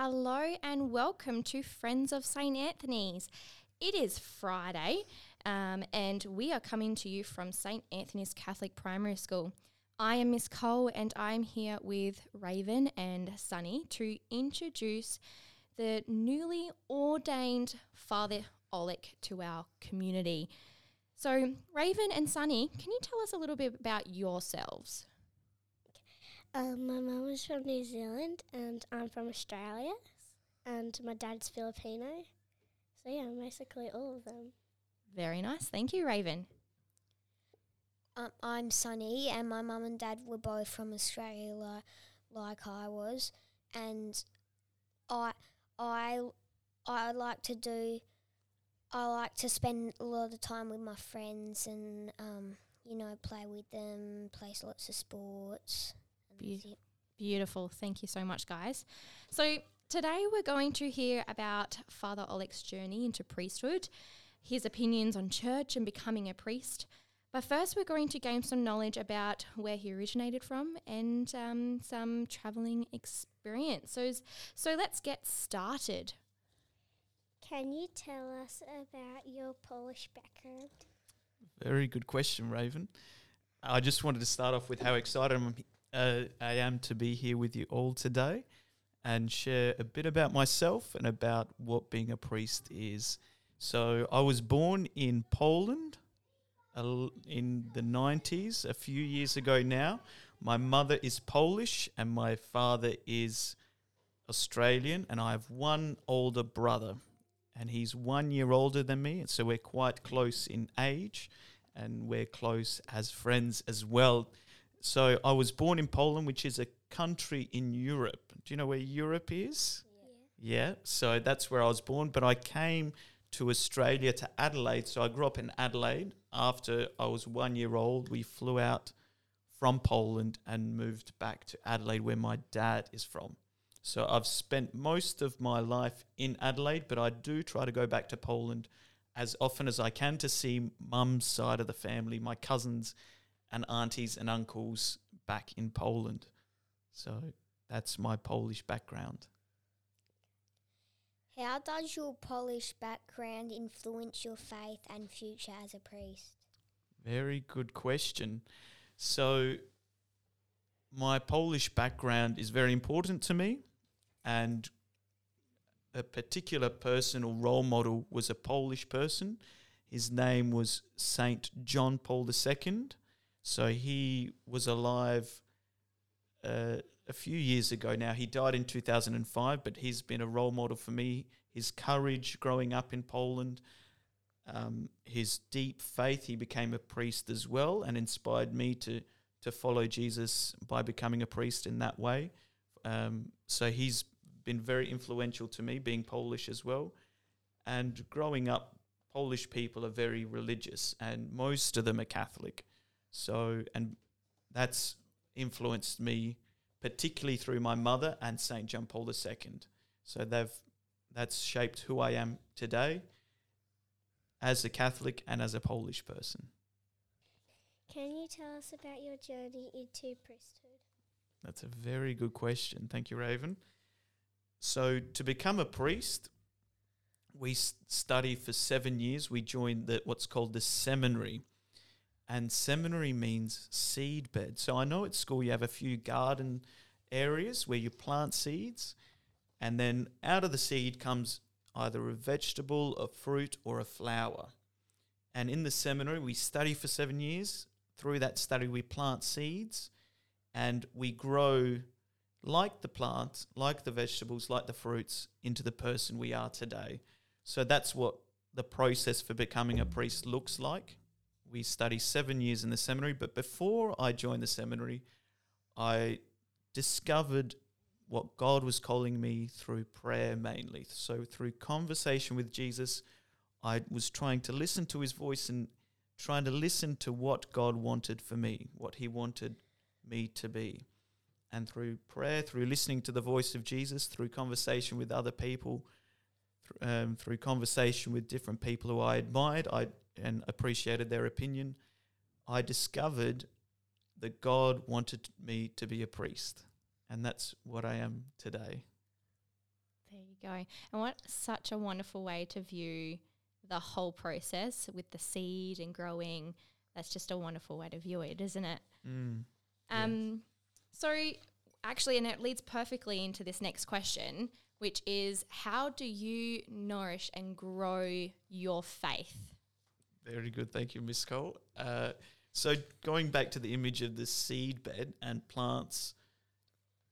Hello and welcome to Friends of St. Anthony's. It is Friday um, and we are coming to you from St. Anthony's Catholic Primary School. I am Miss Cole and I'm here with Raven and Sunny to introduce the newly ordained Father Olek to our community. So, Raven and Sunny, can you tell us a little bit about yourselves? Um, my mum is from New Zealand and I'm from Australia, and my dad's Filipino. So yeah, basically all of them. Very nice. Thank you, Raven. Um, I'm Sunny, and my mum and dad were both from Australia, like, like I was, and I, I, I like to do. I like to spend a lot of time with my friends, and um, you know, play with them, play lots of sports. And Be- that's. Beautiful. Thank you so much, guys. So, today we're going to hear about Father Olek's journey into priesthood, his opinions on church and becoming a priest. But first, we're going to gain some knowledge about where he originated from and um, some traveling experience. So, so let's get started. Can you tell us about your Polish background? Very good question, Raven. I just wanted to start off with how excited I'm, uh, I am to be here with you all today and share a bit about myself and about what being a priest is. So, I was born in Poland in the 90s, a few years ago now. My mother is Polish and my father is Australian, and I have one older brother, and he's one year older than me, so we're quite close in age and we're close as friends as well. So I was born in Poland, which is a country in Europe. Do you know where Europe is? Yeah. yeah. So that's where I was born, but I came to Australia to Adelaide. So I grew up in Adelaide. After I was one year old, we flew out from Poland and moved back to Adelaide, where my dad is from. So I've spent most of my life in Adelaide, but I do try to go back to Poland as often as I can to see mum's side of the family, my cousins and aunties and uncles back in Poland. So that's my Polish background. How does your Polish background influence your faith and future as a priest? Very good question. So, my Polish background is very important to me, and a particular person or role model was a Polish person. His name was Saint John Paul II. So, he was alive uh, a few years ago now. He died in 2005, but he's been a role model for me. His courage growing up in Poland, um, his deep faith. He became a priest as well and inspired me to to follow Jesus by becoming a priest in that way. Um, so he's been very influential to me, being Polish as well. And growing up, Polish people are very religious, and most of them are Catholic. So, and that's influenced me particularly through my mother and Saint John Paul II. So they've that's shaped who I am today as a Catholic and as a Polish person. Can you tell us about your journey into priesthood? That's a very good question. Thank you, Raven. So, to become a priest, we study for seven years. We join the, what's called the seminary. And seminary means seed bed. So, I know at school you have a few garden areas where you plant seeds, and then out of the seed comes either a vegetable, a fruit, or a flower. And in the seminary, we study for seven years. Through that study, we plant seeds and we grow like the plants, like the vegetables, like the fruits into the person we are today. So that's what the process for becoming a priest looks like. We study seven years in the seminary, but before I joined the seminary, I discovered what God was calling me through prayer mainly. So through conversation with Jesus, I was trying to listen to his voice and trying to listen to what God wanted for me, what he wanted me to be. And through prayer, through listening to the voice of Jesus, through conversation with other people, um, through conversation with different people who I admired I, and appreciated their opinion, I discovered that God wanted me to be a priest. And that's what I am today. There you go. And what such a wonderful way to view the whole process with the seed and growing. That's just a wonderful way to view it, isn't it? Mm. Um, so actually, and it leads perfectly into this next question, which is how do you nourish and grow your faith? Very good. Thank you, Miss Cole. Uh, so, going back to the image of the seed bed and plants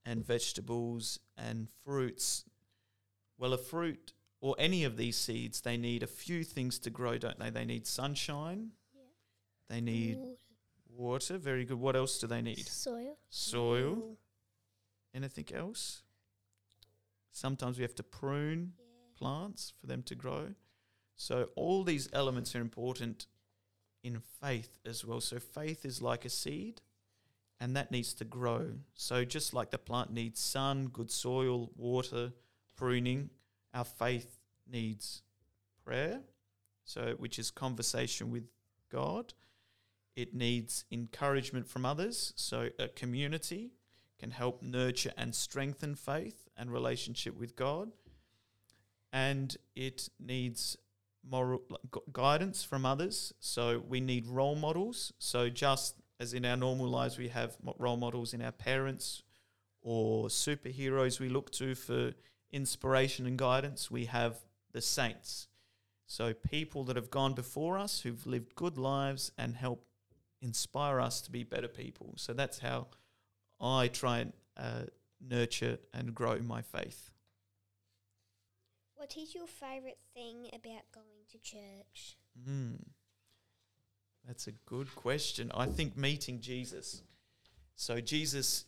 and vegetables and fruits, well, a fruit or any of these seeds, they need a few things to grow, don't they? They need sunshine, Yeah. they need Water. water. Very good. What else do they need? Soil. Soil. Ooh. Anything else? Sometimes we have to prune Yeah. plants for them to grow. So all these elements are important in faith as well. So faith is like a seed and that needs to grow. So just like the plant needs sun, good soil, water, pruning, our faith needs prayer, so which is conversation with God. It needs encouragement from others, so a community can help nurture and strengthen faith and relationship with God and it needs moral gu- guidance from others. So we need role models. So just as in our normal lives, we have role models in our parents or superheroes we look to for inspiration and guidance. We have the saints. So people that have gone before us who've lived good lives and help inspire us to be better people. So that's how I try and uh, nurture and grow my faith. What is your favourite thing about going to church? Hmm. That's a good question. I think meeting Jesus. So Jesus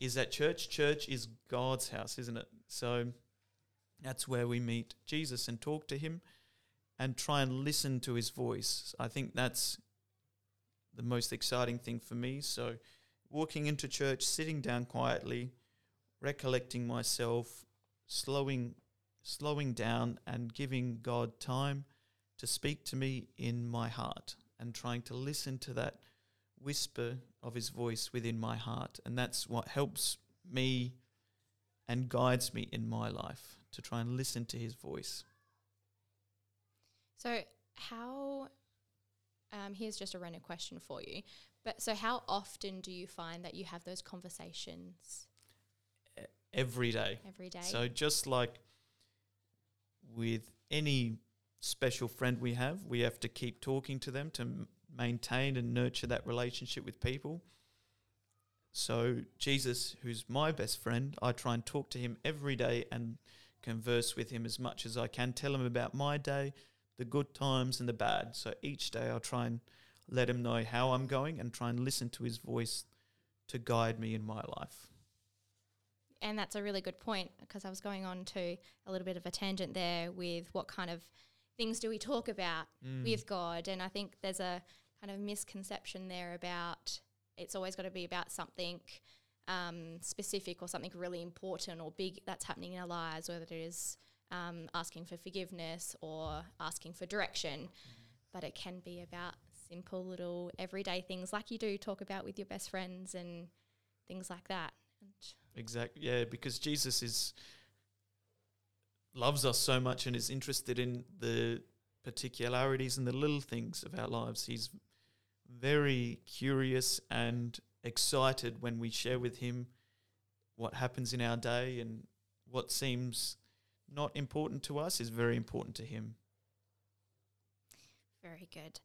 is at church. Church is God's house, isn't it? So that's where we meet Jesus and talk to him and try and listen to his voice. I think that's the most exciting thing for me. So walking into church, sitting down quietly, recollecting myself, slowing slowing down and giving God time to speak to me in my heart and trying to listen to that whisper of his voice within my heart. And that's what helps me and guides me in my life to try and listen to his voice. So, how, um, here's just a random question for you. But so, how often do you find that you have those conversations Every day. every day? So just like with any special friend we have, we have to keep talking to them to maintain and nurture that relationship with people. So Jesus, who's my best friend, I try and talk to him every day and converse with him as much as I can, tell him about my day, the good times and the bad. So each day I'll try and let him know how I'm going and try and listen to his voice to guide me in my life. And that's a really good point because I was going on to a little bit of a tangent there with what kind of things do we talk about Mm. with God. And I think there's a kind of misconception there about it's always got to be about something um, specific or something really important or big that's happening in our lives, whether it is um, asking for forgiveness or asking for direction. But it can be about simple little everyday things like you do talk about with your best friends and things like that. And Exactly. Yeah, because Jesus is loves us so much and is interested in the particularities and the little things of our lives. He's very curious and excited when we share with him what happens in our day and what seems not important to us is very important to him. Very good.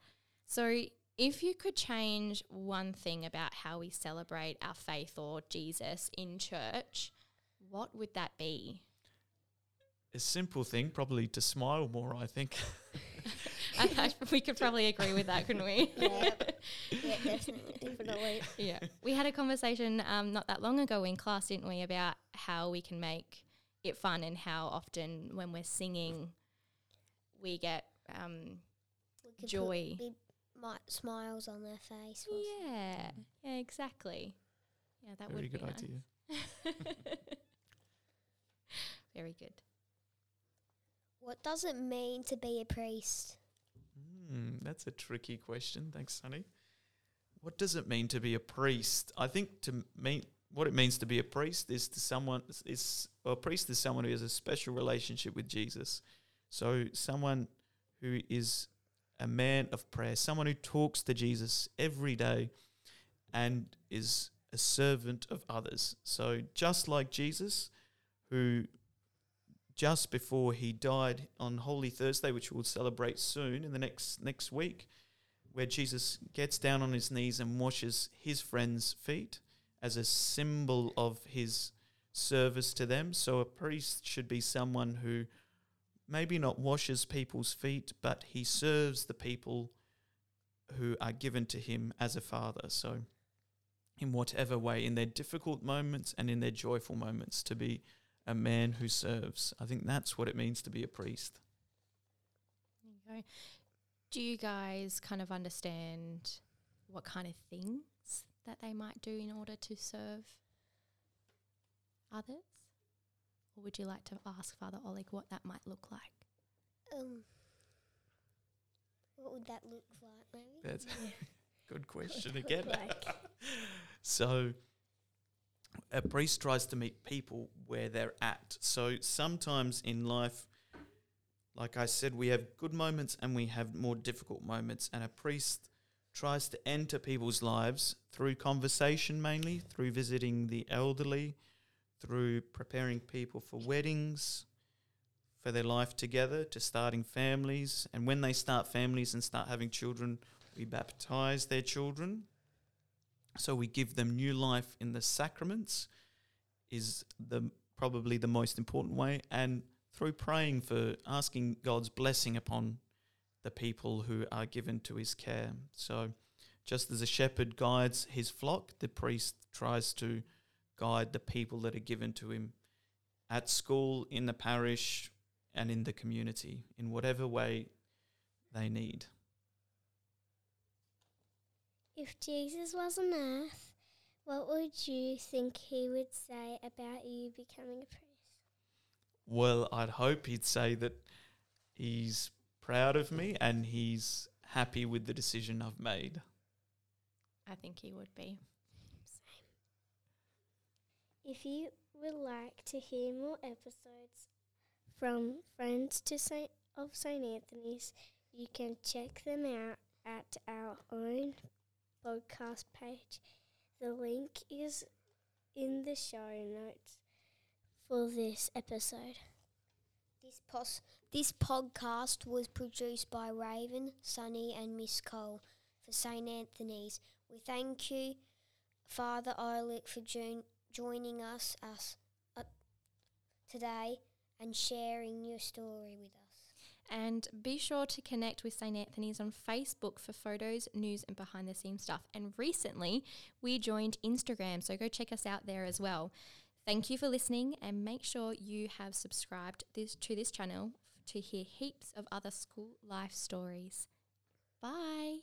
So, if you could change one thing about how we celebrate our faith or Jesus in church, what would that be? A simple thing, probably to smile more, I think. I, I, we could probably agree with that, couldn't we? Yeah. yeah, definitely. Definitely. yeah. We had a conversation um, not that long ago in class, didn't we, about how we can make it fun and how often when we're singing, we get um, We could put joy. Big mi- smiles on their face. or Yeah, yeah, exactly. Yeah, that very would be good nice. idea. Very good. What does it mean to be a priest? Hmm, that's a tricky question. Thanks, Sunny. What does it mean to be a priest? I think to me, what it means to be a priest is to someone is well, a priest is someone who has a special relationship with Jesus. So someone who is a man of prayer, someone who talks to Jesus every day and is a servant of others. So just like Jesus, who just before he died on Holy Thursday, which we'll celebrate soon in the next next week, where Jesus gets down on his knees and washes his friends' feet as a symbol of his service to them. So a priest should be someone who maybe not washes people's feet, but he serves the people who are given to him as a father. So in whatever way, in their difficult moments and in their joyful moments, to be a man who serves. I think that's what it means to be a priest. Do you guys kind of understand what kind of things that they might do in order to serve others? Or would you like to ask Father Olek what that might look like? Um, what would that look like, maybe? That's good question again. like? so a priest tries to meet people where they're at. So sometimes in life, like I said, we have good moments and we have more difficult moments. And a priest tries to enter people's lives through conversation mainly, through visiting the elderly, through preparing people for weddings, for their life together, to starting families. And when they start families and start having children, we baptize their children. So we give them new life in the sacraments is the probably the most important way and through praying for asking God's blessing upon the people who are given to his care. So just as a shepherd guides his flock, the priest tries to guide the people that are given to him at school, in the parish, and in the community in whatever way they need. If Jesus was on earth, what would you think he would say about you becoming a priest? Well, I'd hope he'd say that he's proud of me and he's happy with the decision I've made. I think he would be. If you would like to hear more episodes from Friends to Saint of St Anthony's, you can check them out at our own podcast page. The link is in the show notes for this episode. This pos- this podcast was produced by Raven, Sunny, and Miss Cole for St Anthony's. We thank you, Father Olek, for jo- joining us us uh, today and sharing your story with us. And be sure to connect with St. Anthony's on Facebook for photos, news, and behind the scenes stuff. And recently, we joined Instagram, so go check us out there as well. Thank you for listening, and make sure you have subscribed this to this channel to hear heaps of other school life stories. Bye.